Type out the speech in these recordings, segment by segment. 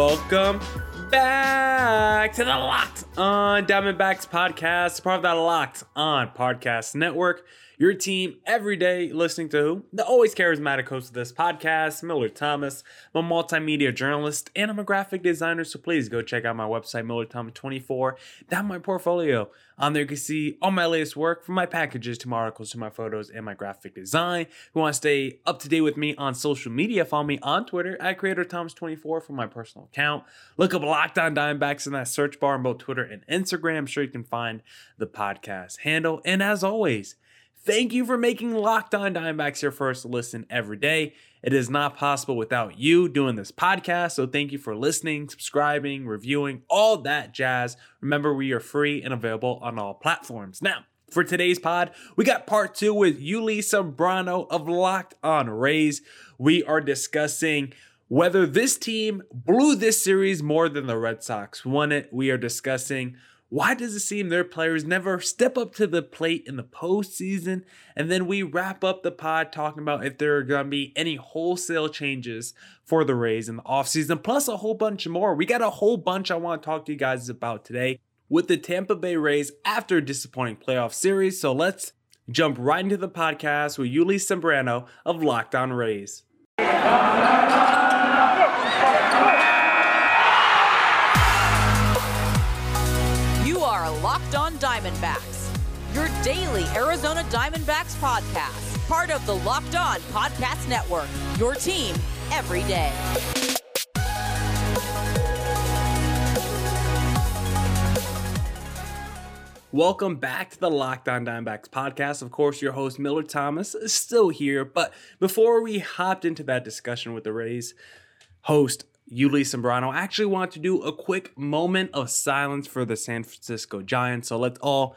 Welcome back to the Locked on Diamondbacks podcast, part of that Locked on Podcast Network. Your team every day listening to who? The always charismatic host of this podcast, Miller Thomas. I'm a multimedia journalist and I'm a graphic designer, so please go check out my website, MillerThomas24. Down my portfolio. On there, you can see all my latest work from my packages to my articles to my photos and my graphic design. If you want to stay up to date with me on social media, follow me on Twitter at CreatorThomas24 for my personal account. Look up Locked On Diamondbacks in that search bar on both Twitter and Instagram. I'm sure you can find the podcast handle. And as always, Thank you for making Locked On Diamondbacks your first listen every day. It is not possible without you doing this podcast. So thank you for listening, subscribing, reviewing, all that jazz. Remember, we are free and available on all platforms. Now, for today's pod, we got part two with Yuli Sembrano of Locked On Rays. We are discussing whether this team blew this series more than the Red Sox won it. We are discussing why does it seem their players never step up to the plate in the postseason? And then we wrap up the pod talking about if there are going to be any wholesale changes for the Rays in the offseason, plus a whole bunch more. We got a whole bunch I want to talk to you guys about today with the Tampa Bay Rays after a disappointing playoff series. So let's jump right into the podcast with Yuli Sembrano of Locked On Rays. Diamondbacks, your daily Arizona Diamondbacks podcast, part of the Locked On Podcast Network, your team every day. Welcome back to the Locked On Diamondbacks podcast. Of course, your host Miller Thomas is still here, but before we hopped into that discussion with the Rays host Yuli Sembrano. I actually want to do a quick moment of silence for the San Francisco Giants. So let's all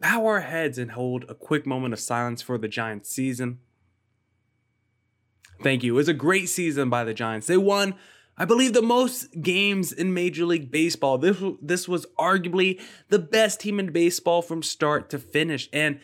bow our heads and hold a quick moment of silence for the Giants season. Thank you. It was a great season by the Giants. They won, I believe, the most games in Major League Baseball. This, this was arguably the best team in baseball from start to finish. And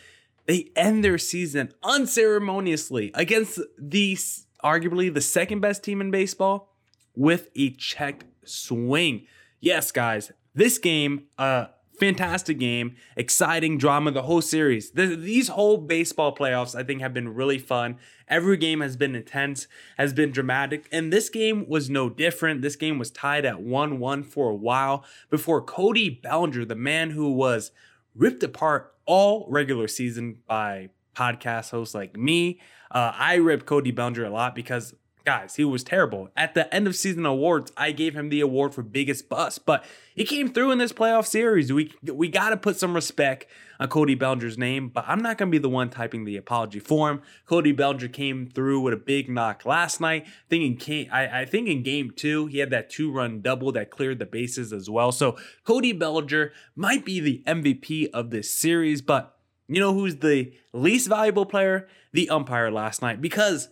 they end their season unceremoniously against the arguably the second best team in baseball with a checked swing. Yes, guys, this game, uh, fantastic game, exciting drama, the whole series. The, these whole baseball playoffs, I think, have been really fun. Every game has been intense, has been dramatic, and this game was no different. This game was tied at 1 1 for a while before Cody Bellinger, the man who was ripped apart all regular season by podcast hosts like me. Uh, I ripped Cody Bellinger a lot because guys, he was terrible. At the end of season awards, I gave him the award for biggest bust, but he came through in this playoff series. We we got to put some respect on Cody Bellinger's name, but I'm not going to be the one typing the apology for him. Cody Bellinger came through with a big knock last night. Thinking, I, I think in game two, he had that two run double that cleared the bases as well. So Cody Bellinger might be the MVP of this series, but you know who's the least valuable player? The umpire last night because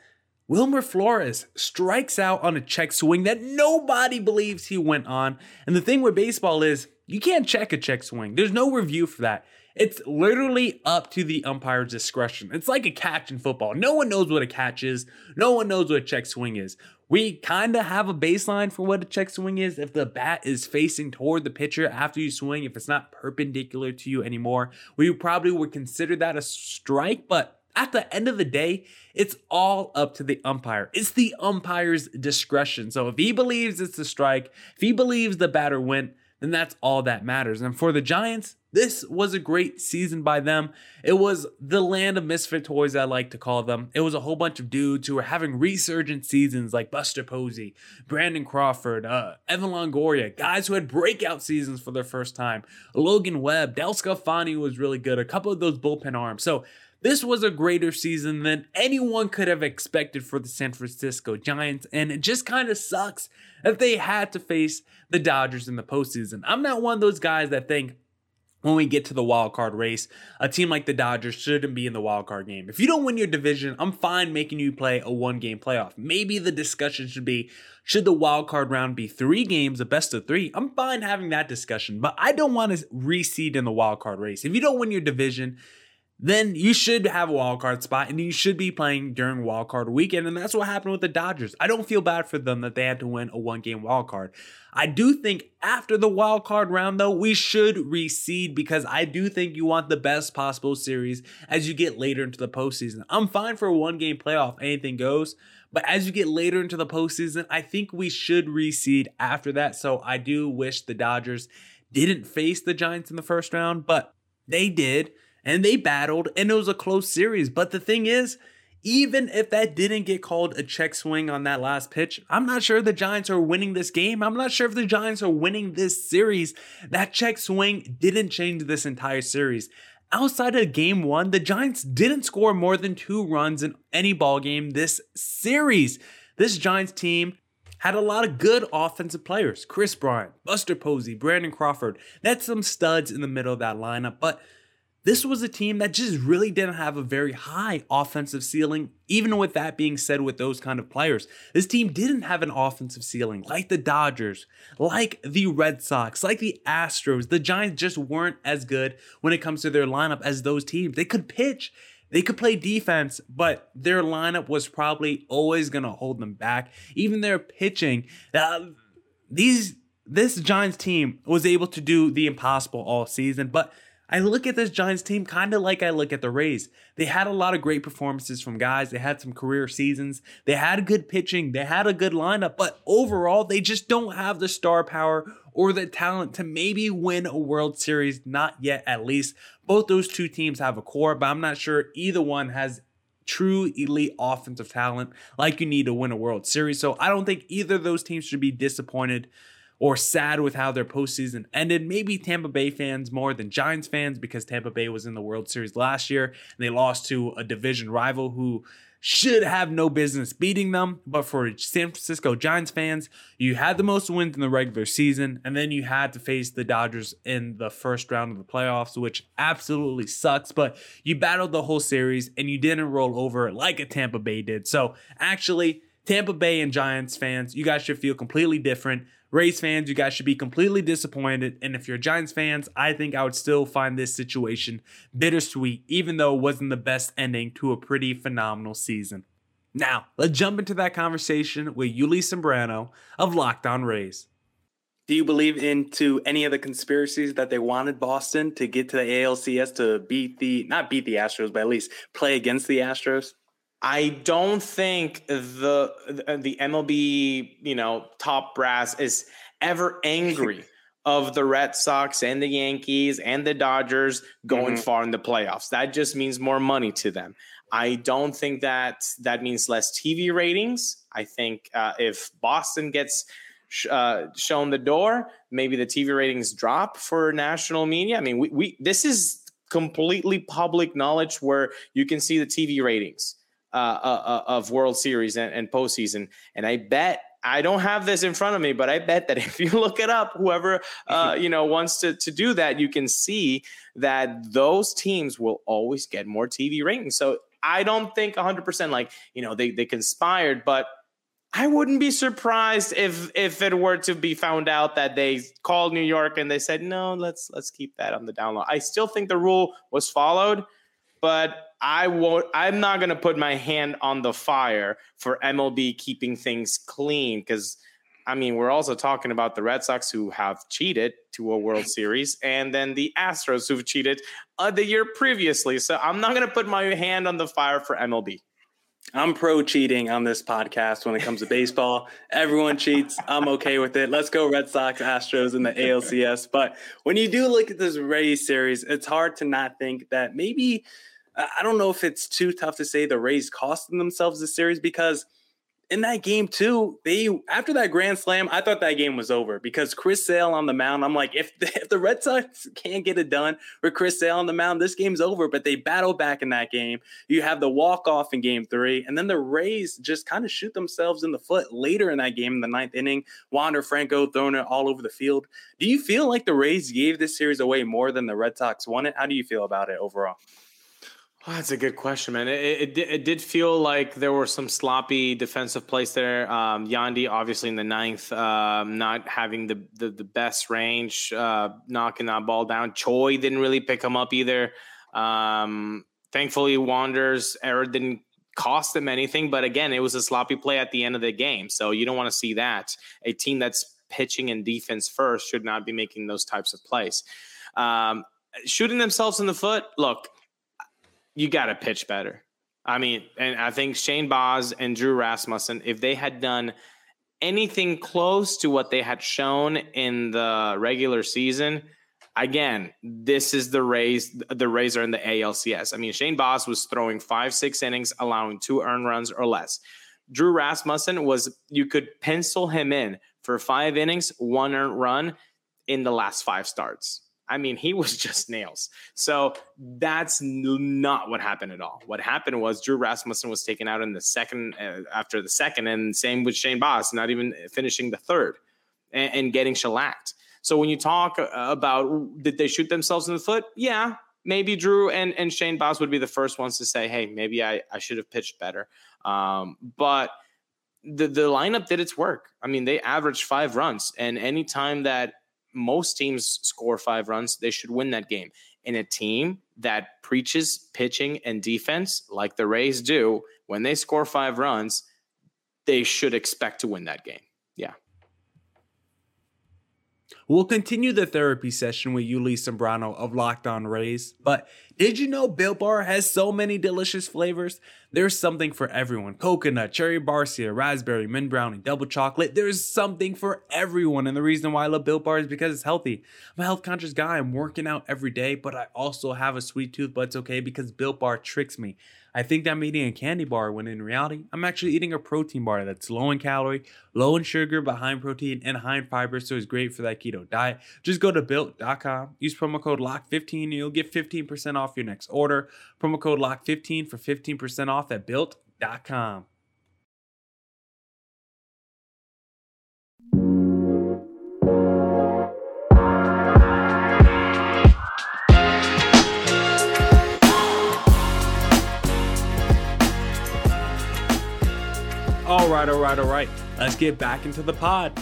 Wilmer Flores strikes out on a check swing that nobody believes he went on. And the thing with baseball is you can't check a check swing. There's no review for that. It's literally up to the umpire's discretion. It's like a catch in football. No one knows what a catch is. No one knows what a check swing is. We kind of have a baseline for what a check swing is. If the bat is facing toward the pitcher after you swing, if it's not perpendicular to you anymore, we probably would consider that a strike, but at the end of the day, it's all up to the umpire. It's the umpire's discretion. So if he believes it's a strike, if he believes the batter went, then that's all that matters. And for the Giants, this was a great season by them. It was the land of misfit toys, I like to call them. It was a whole bunch of dudes who were having resurgent seasons like Buster Posey, Brandon Crawford, uh, Evan Longoria, guys who had breakout seasons for their first time. Logan Webb, DeSclafani was really good, a couple of those bullpen arms. So this was a greater season than anyone could have expected for the San Francisco Giants, and it just kind of sucks that they had to face the Dodgers in the postseason. I'm not one of those guys that think when we get to the wild card race, a team like the Dodgers shouldn't be in the wild card game. If you don't win your division, I'm fine making you play a one game playoff. Maybe the discussion should be should the wild card round be three games, a best of three? I'm fine having that discussion, but I don't want to reseed in the wild card race. If you don't win your division, then you should have a wild card spot and you should be playing during wild card weekend. And that's what happened with the Dodgers. I don't feel bad for them that they had to win a one game wild card. I do think after the wild card round, though, we should reseed because I do think you want the best possible series as you get later into the postseason. I'm fine for a one game playoff, anything goes. But as you get later into the postseason, I think we should reseed after that. So I do wish the Dodgers didn't face the Giants in the first round, but they did and they battled and it was a close series. But the thing is, even if that didn't get called a check swing on that last pitch, I'm not sure the Giants are winning this game. I'm not sure if the Giants are winning this series. That check swing didn't change this entire series. Outside of game one, the Giants didn't score more than two runs in any ball game this series. This Giants team had a lot of good offensive players. Kris Bryant, Buster Posey, Brandon Crawford. That's some studs in the middle of that lineup, but this was a team that just really didn't have a very high offensive ceiling, even with that being said, with those kind of players. This team didn't have an offensive ceiling like the Dodgers, like the Red Sox, like the Astros. The Giants just weren't as good when it comes to their lineup as those teams. They could pitch, they could play defense, but their lineup was probably always going to hold them back. Even their pitching, uh, these this Giants team was able to do the impossible all season, but I look at this Giants team kind of like I look at the Rays. They had a lot of great performances from guys. They had some career seasons. They had good pitching. They had a good lineup, but overall, they just don't have the star power or the talent to maybe win a World Series. Not yet, at least. Both those two teams have a core, but I'm not sure either one has true elite offensive talent like you need to win a World Series. So I don't think either of those teams should be disappointed or sad with how their postseason ended. Maybe Tampa Bay fans more than Giants fans because Tampa Bay was in the World Series last year and they lost to a division rival who should have no business beating them. But for San Francisco Giants fans, you had the most wins in the regular season, and then you had to face the Dodgers in the first round of the playoffs, which absolutely sucks. But you battled the whole series and you didn't roll over like a Tampa Bay did. So actually, Tampa Bay and Giants fans, you guys should feel completely different. Rays fans, you guys should be completely disappointed. And if you're Giants fans, I think I would still find this situation bittersweet, even though it wasn't the best ending to a pretty phenomenal season. Now, let's jump into that conversation with Yuli Sembrano of Locked On Rays. Do you believe into any of the conspiracies that they wanted Boston to get to the ALCS to beat the not beat the Astros, but at least play against the Astros? I don't think the the MLB, you know, top brass is ever angry of the Red Sox and the Yankees and the Dodgers going mm-hmm. far in the playoffs. That just means more money to them. I don't think that that means less TV ratings. I think uh, if Boston gets sh- uh, shown the door, maybe the TV ratings drop for national media. I mean, we, we this is completely public knowledge where you can see the TV ratings uh, uh, uh, of World Series and, and postseason. And I bet I don't have this in front of me, but I bet that if you look it up, whoever uh, you know wants to to do that, you can see that those teams will always get more TV ratings. So I don't think 100% like you know they they conspired, but I wouldn't be surprised if if it were to be found out that they called New York and they said no, let's let's keep that on the down low. I still think the rule was followed, but I won't. I'm not going to put my hand on the fire for MLB keeping things clean because, I mean, we're also talking about the Red Sox who have cheated to a World Series, and then the Astros who've cheated uh, the year previously. So I'm not going to put my hand on the fire for MLB. I'm pro cheating on this podcast when it comes to baseball. Everyone cheats. I'm okay with it. Let's go Red Sox, Astros in the ALCS. But when you do look at this Rays series, it's hard to not think that maybe I don't know if it's too tough to say the Rays costing themselves the series because in that game too, they after that grand slam, I thought that game was over because Chris Sale on the mound. I'm like, if the, if the Red Sox can't get it done with Chris Sale on the mound, this game's over. But they battle back in that game. You have the walk off in Game Three, and then the Rays just kind of shoot themselves in the foot later in that game in the ninth inning. Wander Franco throwing it all over the field. Do you feel like the Rays gave this series away more than the Red Sox won it? How do you feel about it overall? Oh, that's a good question, man. It, it, it, did feel like there were some sloppy defensive plays there. Um, Yandy, obviously in the ninth, um, not having the, the, the best range, uh, knocking that ball down. Choi didn't really pick him up either. Um, thankfully, Wander's error didn't cost them anything. But again, it was a sloppy play at the end of the game. So you don't want to see that. A team that's pitching and defense first should not be making those types of plays. Um, shooting themselves in the foot, look, you got to pitch better. I mean, and I think Shane Baz and Drew Rasmussen, if they had done anything close to what they had shown in the regular season, again, this is the Rays. The are in the ALCS. I mean, Shane Baz was throwing five, six innings, allowing two earned runs or less. Drew Rasmussen was you could pencil him in for five innings, one earned run in the last five starts. I mean, he was just nails. So that's not what happened at all. What happened was Drew Rasmussen was taken out in the second uh, after the second, and same with Shane Baz, not even finishing the third and, and getting shellacked. So when you talk uh, about did they shoot themselves in the foot? Yeah, maybe Drew and, and Shane Baz would be the first ones to say, hey, maybe I, I should have pitched better. Um, but the, the lineup did its work. I mean, they averaged five runs, and anytime that most teams score five runs, they should win that game. In a team that preaches pitching and defense like the Rays do, when they score five runs, they should expect to win that game. Yeah. We'll continue the therapy session with Yuli Sembrano of Locked On Rays. But did you know Built Bar has so many delicious flavors? There's something for everyone coconut, cherry barcia, raspberry, mint brownie, double chocolate. There's something for everyone. And the reason why I love Built Bar is because it's healthy. I'm a health conscious guy. I'm working out every day, but I also have a sweet tooth, but it's okay because Built Bar tricks me. I think I'm eating a candy bar when in reality, I'm actually eating a protein bar that's low in calorie, low in sugar, but high in protein and high in fiber, so it's great for that keto diet. Just go to built.com, use promo code LOCK15, and you'll get 15% off your next order. Promo code LOCK15 for 15% off at built.com. right, all right, all right. Let's get back into the pod.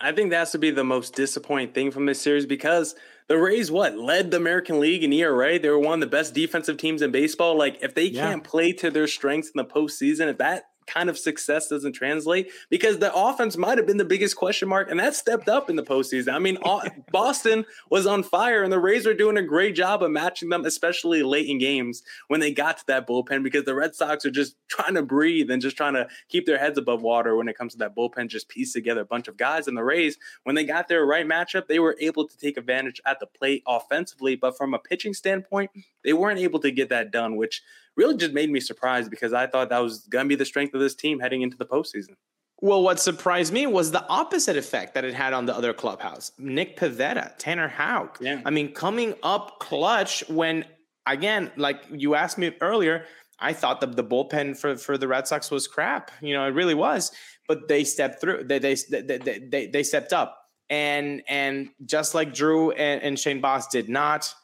I think that's to be the most disappointing thing from this series because the Rays, what, led the American League in ERA? They were one of the best defensive teams in baseball. Like, if they yeah. can't play to their strengths in the postseason, if that kind of success doesn't translate because the offense might have been the biggest question mark, and that stepped up in the postseason. I mean, Boston was on fire, and the Rays were doing a great job of matching them, especially late in games when they got to that bullpen because the Red Sox are just trying to breathe and just trying to keep their heads above water when it comes to that bullpen, just piece together a bunch of guys. And the Rays, when they got their right matchup, they were able to take advantage at the plate offensively, but from a pitching standpoint, they weren't able to get that done, which really just made me surprised because I thought that was going to be the strength of this team heading into the postseason. Well, what surprised me was the opposite effect that it had on the other clubhouse. Nick Pivetta, Tanner Houck. Yeah. I mean, coming up clutch when, again, like you asked me earlier, I thought the, the bullpen for, for the Red Sox was crap. You know, it really was. But they stepped through. They they they they, they stepped up. And and just like Drew and, and Shane Baz did not,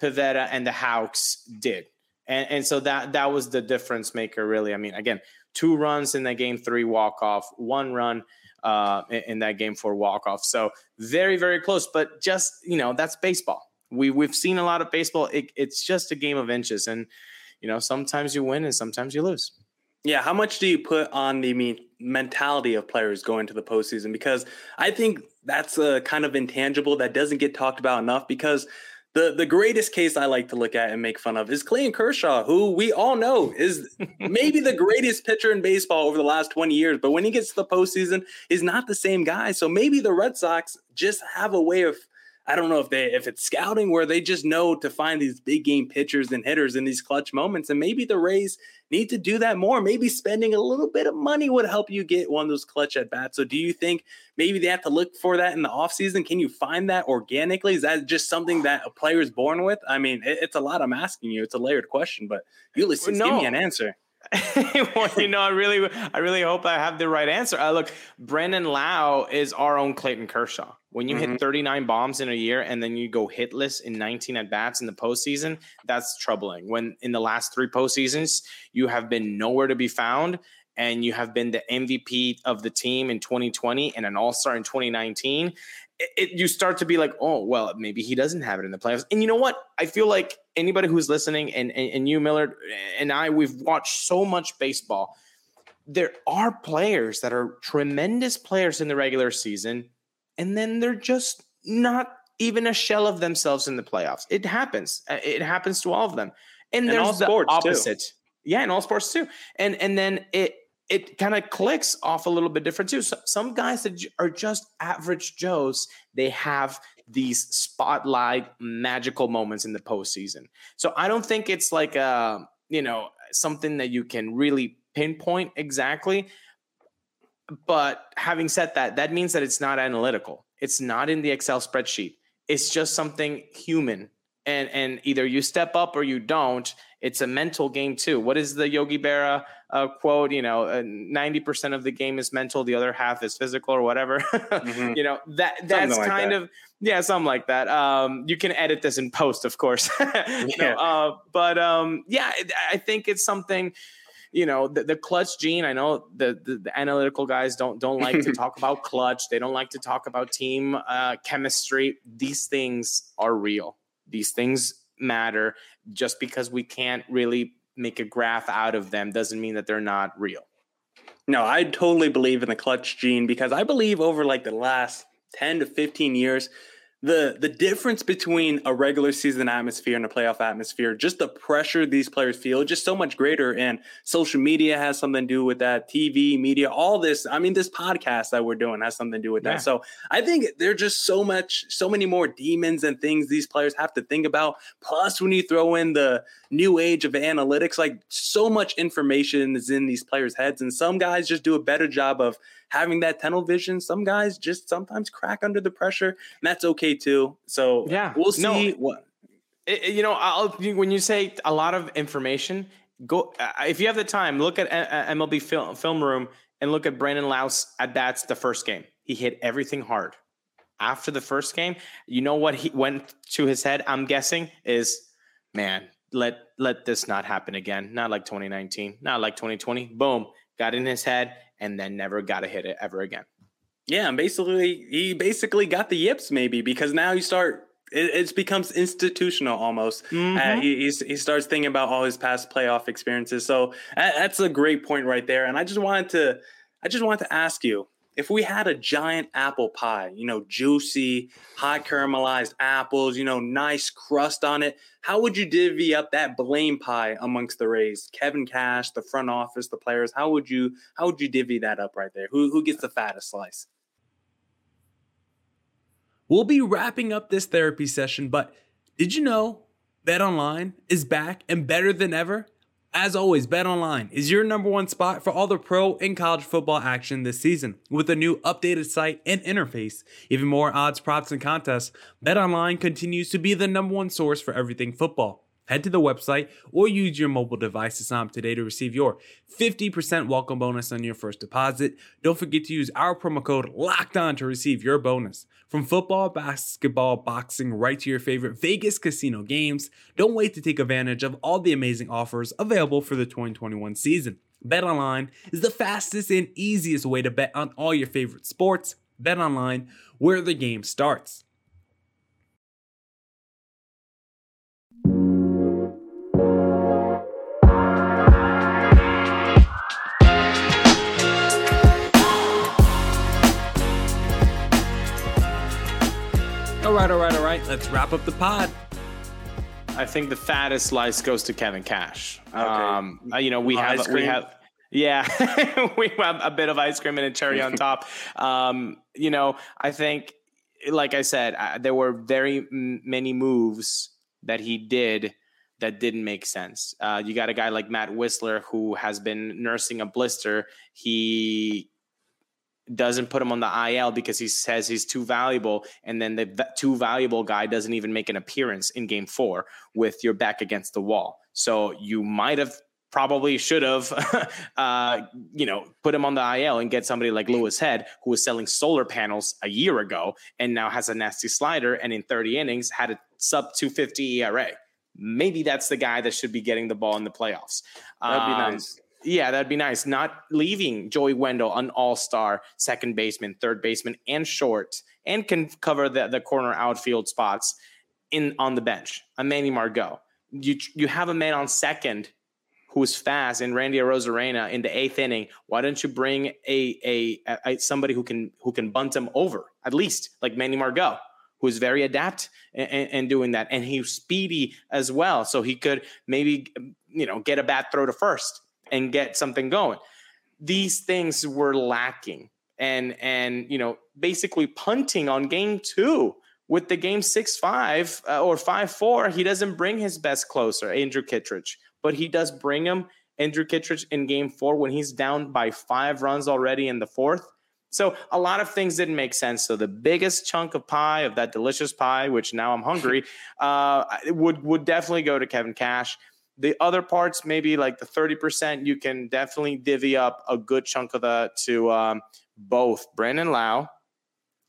Pivetta and the Houcks did and and so that that was the difference maker really. I mean again two runs in that game three walk off one run uh, in, in that game for walk off so very very close but just you know that's baseball. We we've seen a lot of baseball. It, it's just a game of inches and you know sometimes you win and sometimes you lose. Yeah how much do you put on the mean mentality of players going to the postseason? Because i think that's a kind of intangible that doesn't get talked about enough because the the greatest case I like to look at and make fun of is Clayton Kershaw, who we all know is maybe the greatest pitcher in baseball over the last 20 years. But when he gets to the postseason, he's not the same guy. So maybe the Red Sox just have a way of I don't know if they if it's scouting where they just know to find these big game pitchers and hitters in these clutch moments. And maybe the Rays need to do that more. Maybe spending a little bit of money would help you get one of those clutch at bats. So do you think maybe they have to look for that in the offseason? Can you find that organically? Is that just something that a player is born with? I mean, it, it's a lot I'm asking you. It's a layered question, but you listen, no. give me an answer. Well, you know, I really, I really hope I have the right answer. Uh, look, Brandon Lowe is our own Clayton Kershaw. When you mm-hmm. hit 39 bombs in a year and then you go hitless in 19 at bats in the postseason, that's troubling. When in the last three postseasons, you have been nowhere to be found and you have been the MVP of the team in 2020 and an all star in 2019. It, you start to be like, oh, well, maybe he doesn't have it in the playoffs. And you know what? I feel like anybody who's listening, and, and, and you, Millard, and I, we've watched so much baseball. There are players that are tremendous players in the regular season, and then they're just not even a shell of themselves in the playoffs. It happens. Uh, it happens to all of them. And, and there's the opposite. Too. Yeah, in all sports too. And and then it it kind of clicks off a little bit different too. So, some guys that are just average Joes, they have these spotlight magical moments in the postseason. So I don't think it's like a uh, you know something that you can really pinpoint exactly. But having said that, that means that it's not analytical. It's not in the Excel spreadsheet. It's just something human. And and either you step up or you don't. It's a mental game too. What is the Yogi Berra uh, quote? You know, uh, percent of the game is mental, the other half is physical or whatever. mm-hmm. You know that that's like kind that. of yeah, something like that. Um, you can edit this in post, of course. yeah. Uh, but um, yeah, I think it's something you know the, the clutch gene i know the, the, the analytical guys don't don't like to talk about clutch they don't like to talk about team uh, chemistry these things are real these things matter. Just because we can't really make a graph out of them doesn't mean that they're not real. No i totally believe in the clutch gene because i believe over like the last 10 to 15 years the the difference between a regular season atmosphere and a playoff atmosphere, just the pressure these players feel, just so much greater. And social media has something to do with that. TV, media, all this. I mean, this podcast that we're doing has something to do with yeah. that. So I think there're just so much, so many more demons and things these players have to think about. Plus, when you throw in the new age of analytics, like so much information is in these players' heads, and some guys just do a better job of having that tunnel vision. Some guys just sometimes crack under the pressure, and that's okay too. So yeah, we'll see no, what. It, you know, I'll, when you say a lot of information, go uh, if you have the time, look at uh, MLB film, film room and look at Brandon Lowe's at bats the first game. He hit everything hard. After the first game, you know what he went to his head. I'm guessing is, man, let let this not happen again. Not like 2019, not like 2020. Boom, got in his head and then never got to hit it ever again. Yeah, and basically he basically got the yips maybe because now you start it, it becomes institutional almost. Uh, mm-hmm. Uh, he he starts thinking about all his past playoff experiences. So that's a great point right there. And I just wanted to I just wanted to ask you if we had a giant apple pie, you know, juicy, high caramelized apples, you know, nice crust on it, how would you divvy up that blame pie amongst the Rays? Kevin Cash, the front office, the players, how would you how would you divvy that up right there? Who who gets the fattest slice? We'll be wrapping up this therapy session, but did you know Bet Online is back and better than ever? As always, Bet Online is your number one spot for all the pro and college football action this season. With a new updated site and interface, even more odds, props, and contests, Bet Online continues to be the number one source for everything football. Head to the website or use your mobile device to sign up today to receive your 50% welcome bonus on your first deposit. Don't forget to use our promo code LOCKED ON to receive your bonus. From football, basketball, boxing, right to your favorite Vegas casino games, don't wait to take advantage of all the amazing offers available for the 2021 season. BetOnline is the fastest and easiest way to bet on all your favorite sports. BetOnline, where the game starts. All right, all right, all right. Let's wrap up the pod. I think the fattest slice goes to Kevin Cash. Okay. Um, uh, you know, we have ice we have yeah, we have a bit of ice cream and a cherry on top. Um, you know, I think, like I said, uh, there were very m- many moves that he did that didn't make sense. Uh, you got a guy like Matt Wisler who has been nursing a blister. He doesn't put him on the IL because he says he's too valuable, and then the too valuable guy doesn't even make an appearance in Game Four with your back against the wall. So you might have probably should have, uh, you know, put him on the IL and get somebody like Louis Head, who was selling solar panels a year ago and now has a nasty slider, and in 30 innings had a sub 250 ERA. Maybe that's the guy that should be getting the ball in the playoffs. That'd be um, nice Yeah, that'd be nice. Not leaving Joey Wendle an all-star second baseman, third baseman, and short, and can cover the, the corner outfield spots in on the bench. A Manny Margot. You you have a man on second who's fast and Randy Arozarena in the eighth inning. Why don't you bring a, a, a somebody who can who can bunt him over at least like Manny Margot? who is very adept in, doing that, and he's speedy as well. So he could maybe you know get a bat throw to first and get something going. These things were lacking, and and you know basically punting on game two with the game six five uh, or five four. He doesn't bring his best closer, Andrew Kittredge, but he does bring him. Andrew Kittredge in game four when he's down by five runs already in the fourth so a lot of things didn't make sense. So the biggest chunk of pie of that delicious pie, which now I'm hungry, uh, would would definitely go to Kevin Cash. The other parts, maybe like the 30%, you can definitely divvy up a good chunk of that to um, both Brandon Lowe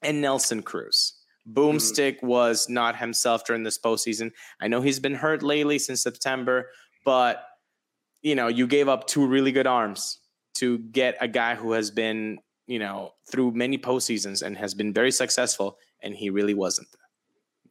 and Nelson Cruz. Boomstick mm-hmm. was not himself during this postseason. I know he's been hurt lately since September, but you know, you gave up two really good arms to get a guy who has been you know, through many postseasons and has been very successful, and he really wasn't.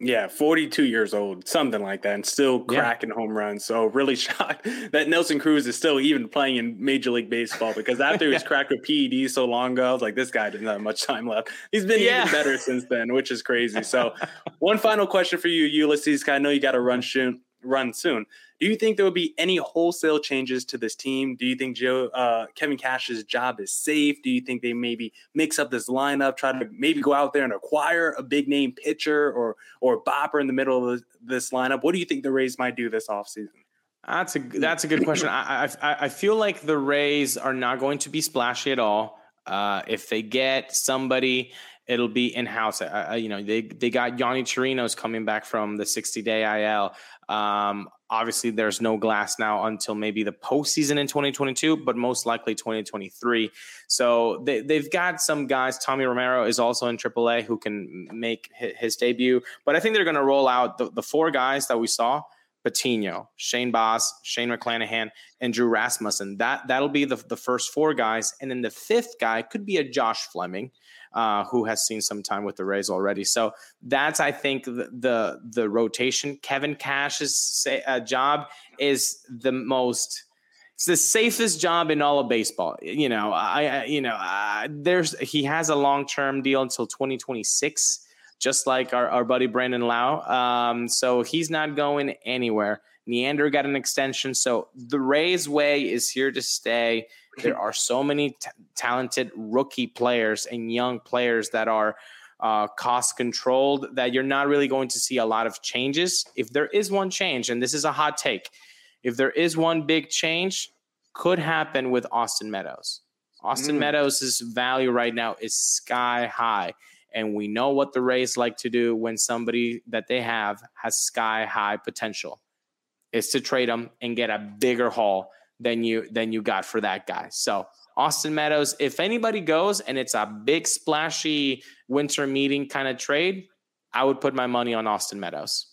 Yeah, 42 years old, something like that, and still cracking yeah. home runs. So really shocked that Nelson Cruz is still even playing in Major League Baseball because after he was cracked with PED so long ago, I was like, this guy didn't have much time left. He's been yeah. even better since then, which is crazy. So, one final question for you, Ulises. I know you got to run soon. Run soon. Do you think there will be any wholesale changes to this team? Do you think Joe uh, Kevin Cash's job is safe? Do you think they maybe mix up this lineup, try to maybe go out there and acquire a big name pitcher or or bopper in the middle of this lineup? What do you think the Rays might do this offseason? That's a that's a good question. I, I I feel like the Rays are not going to be splashy at all. Uh, if they get somebody, it'll be in house. Uh, you know, they they got Yonny Chirinos coming back from the 60 day IL. Um, Obviously, there's no Glasnow until maybe the postseason in 2022, but most likely 2023. So they, they've got some guys. Tommy Romero is also in AAA who can make his debut. But I think they're going to roll out the, the four guys that we saw Patino, Shane Baz, Shane McClanahan, and Drew Rasmussen. That that'll be the, the first four guys, and then the fifth guy could be a Josh Fleming uh, who has seen some time with the Rays already. So that's I think the the, the rotation. Kevin Cash's say, uh, job is the most. It's the safest job in all of baseball. You know, I, I you know, uh, there's he has a long term deal until 2026, just like our, our buddy Brandon Lowe. Um, so he's not going anywhere. Neander got an extension, so the Rays way is here to stay. There are so many t- talented rookie players and young players that are uh, cost controlled that you're not really going to see a lot of changes. If there is one change, and this is a hot take, if there is one big change, could happen with Austin Meadows. Austin mm. Meadows' value right now is sky high. And we know what the Rays like to do when somebody that they have has sky high potential is to trade them and get a bigger haul than you than you got for that guy. So Austin Meadows, if anybody goes and it's a big splashy winter meeting kind of trade, I would put my money on Austin Meadows.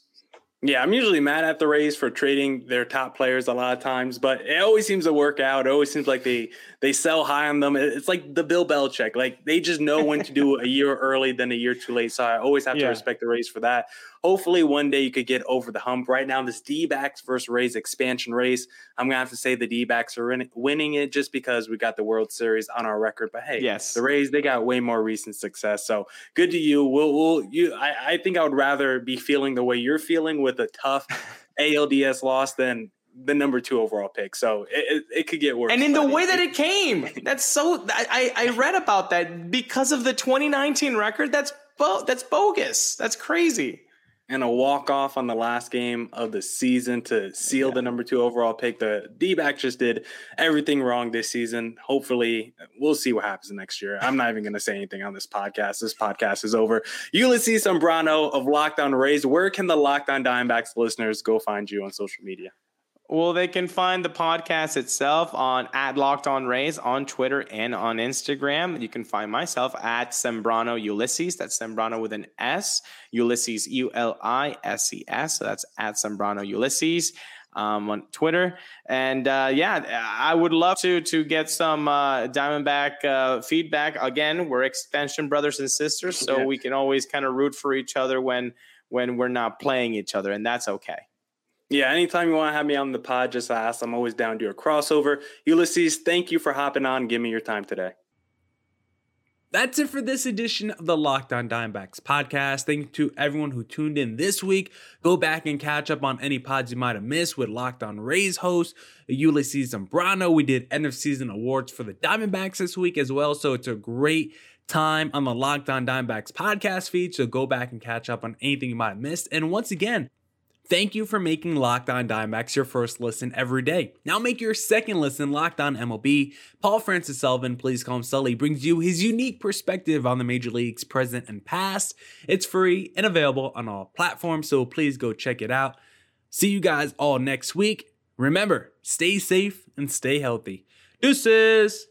Yeah, I'm usually mad at the Rays for trading their top players a lot of times, but it always seems to work out. It always seems like they they sell high on them. It's like the Bill Belichick, like they just know when to do a year early than a year too late. So I always have yeah. to respect the Rays for that hopefully one day you could get over the hump. Right now, this D backs versus Rays expansion race, I'm going to have to say the D backs are in, winning it just because we got the World Series on our record. But hey, yes, the Rays, they got way more recent success. So good to you. We'll, we'll you, I, I think I would rather be feeling the way you're feeling with a tough ALDS loss than the number two overall pick. So it, it, it, could get worse. And in the way that it came, that's so. I, I read about that because of the 2019 record. That's bo- that's bogus. That's crazy and a walk off on the last game of the season to seal yeah. the number two overall pick. The D back just did everything wrong this season. Hopefully, we'll see what happens next year. I'm not even going to say anything on this podcast. This podcast is over. Ulises Sembrano of Locked On Rays. Where can the Locked On Diamondbacks listeners go find you on social media? Well, they can find the podcast itself on at Locked On Rays on Twitter and on Instagram. You can find myself at Sembrano Ulises. That's Sembrano with an S. Ulises U L I S E S. So that's at Sembrano Ulises. um, on Twitter. And uh, yeah, I would love to to get some uh, Diamondback uh, feedback. Again, we're expansion brothers and sisters, so yeah. we can always kind of root for each other when when we're not playing each other, and that's okay. Yeah, anytime you want to have me on the pod, just ask. I'm always down to do a crossover. Ulises, thank you for hopping on. Give me your time today. That's it for this edition of the Locked On Diamondbacks podcast. Thank you to everyone who tuned in this week. Go back and catch up on any pods you might have missed with Locked On Rays host Ulises Sembrano. We did end of season awards for the Diamondbacks this week as well. So it's a great time on the Locked On Diamondbacks podcast feed. So go back and catch up on anything you might have missed. And once again, Thank you for making Locked On Diamondbacks your first listen every day. Now make your second listen Locked On MLB. Paul Francis Sullivan, please call him Sully, brings you his unique perspective on the major leagues present and past. It's free and available on all platforms, so please go check it out. See you guys all next week. Remember, stay safe and stay healthy. Deuces!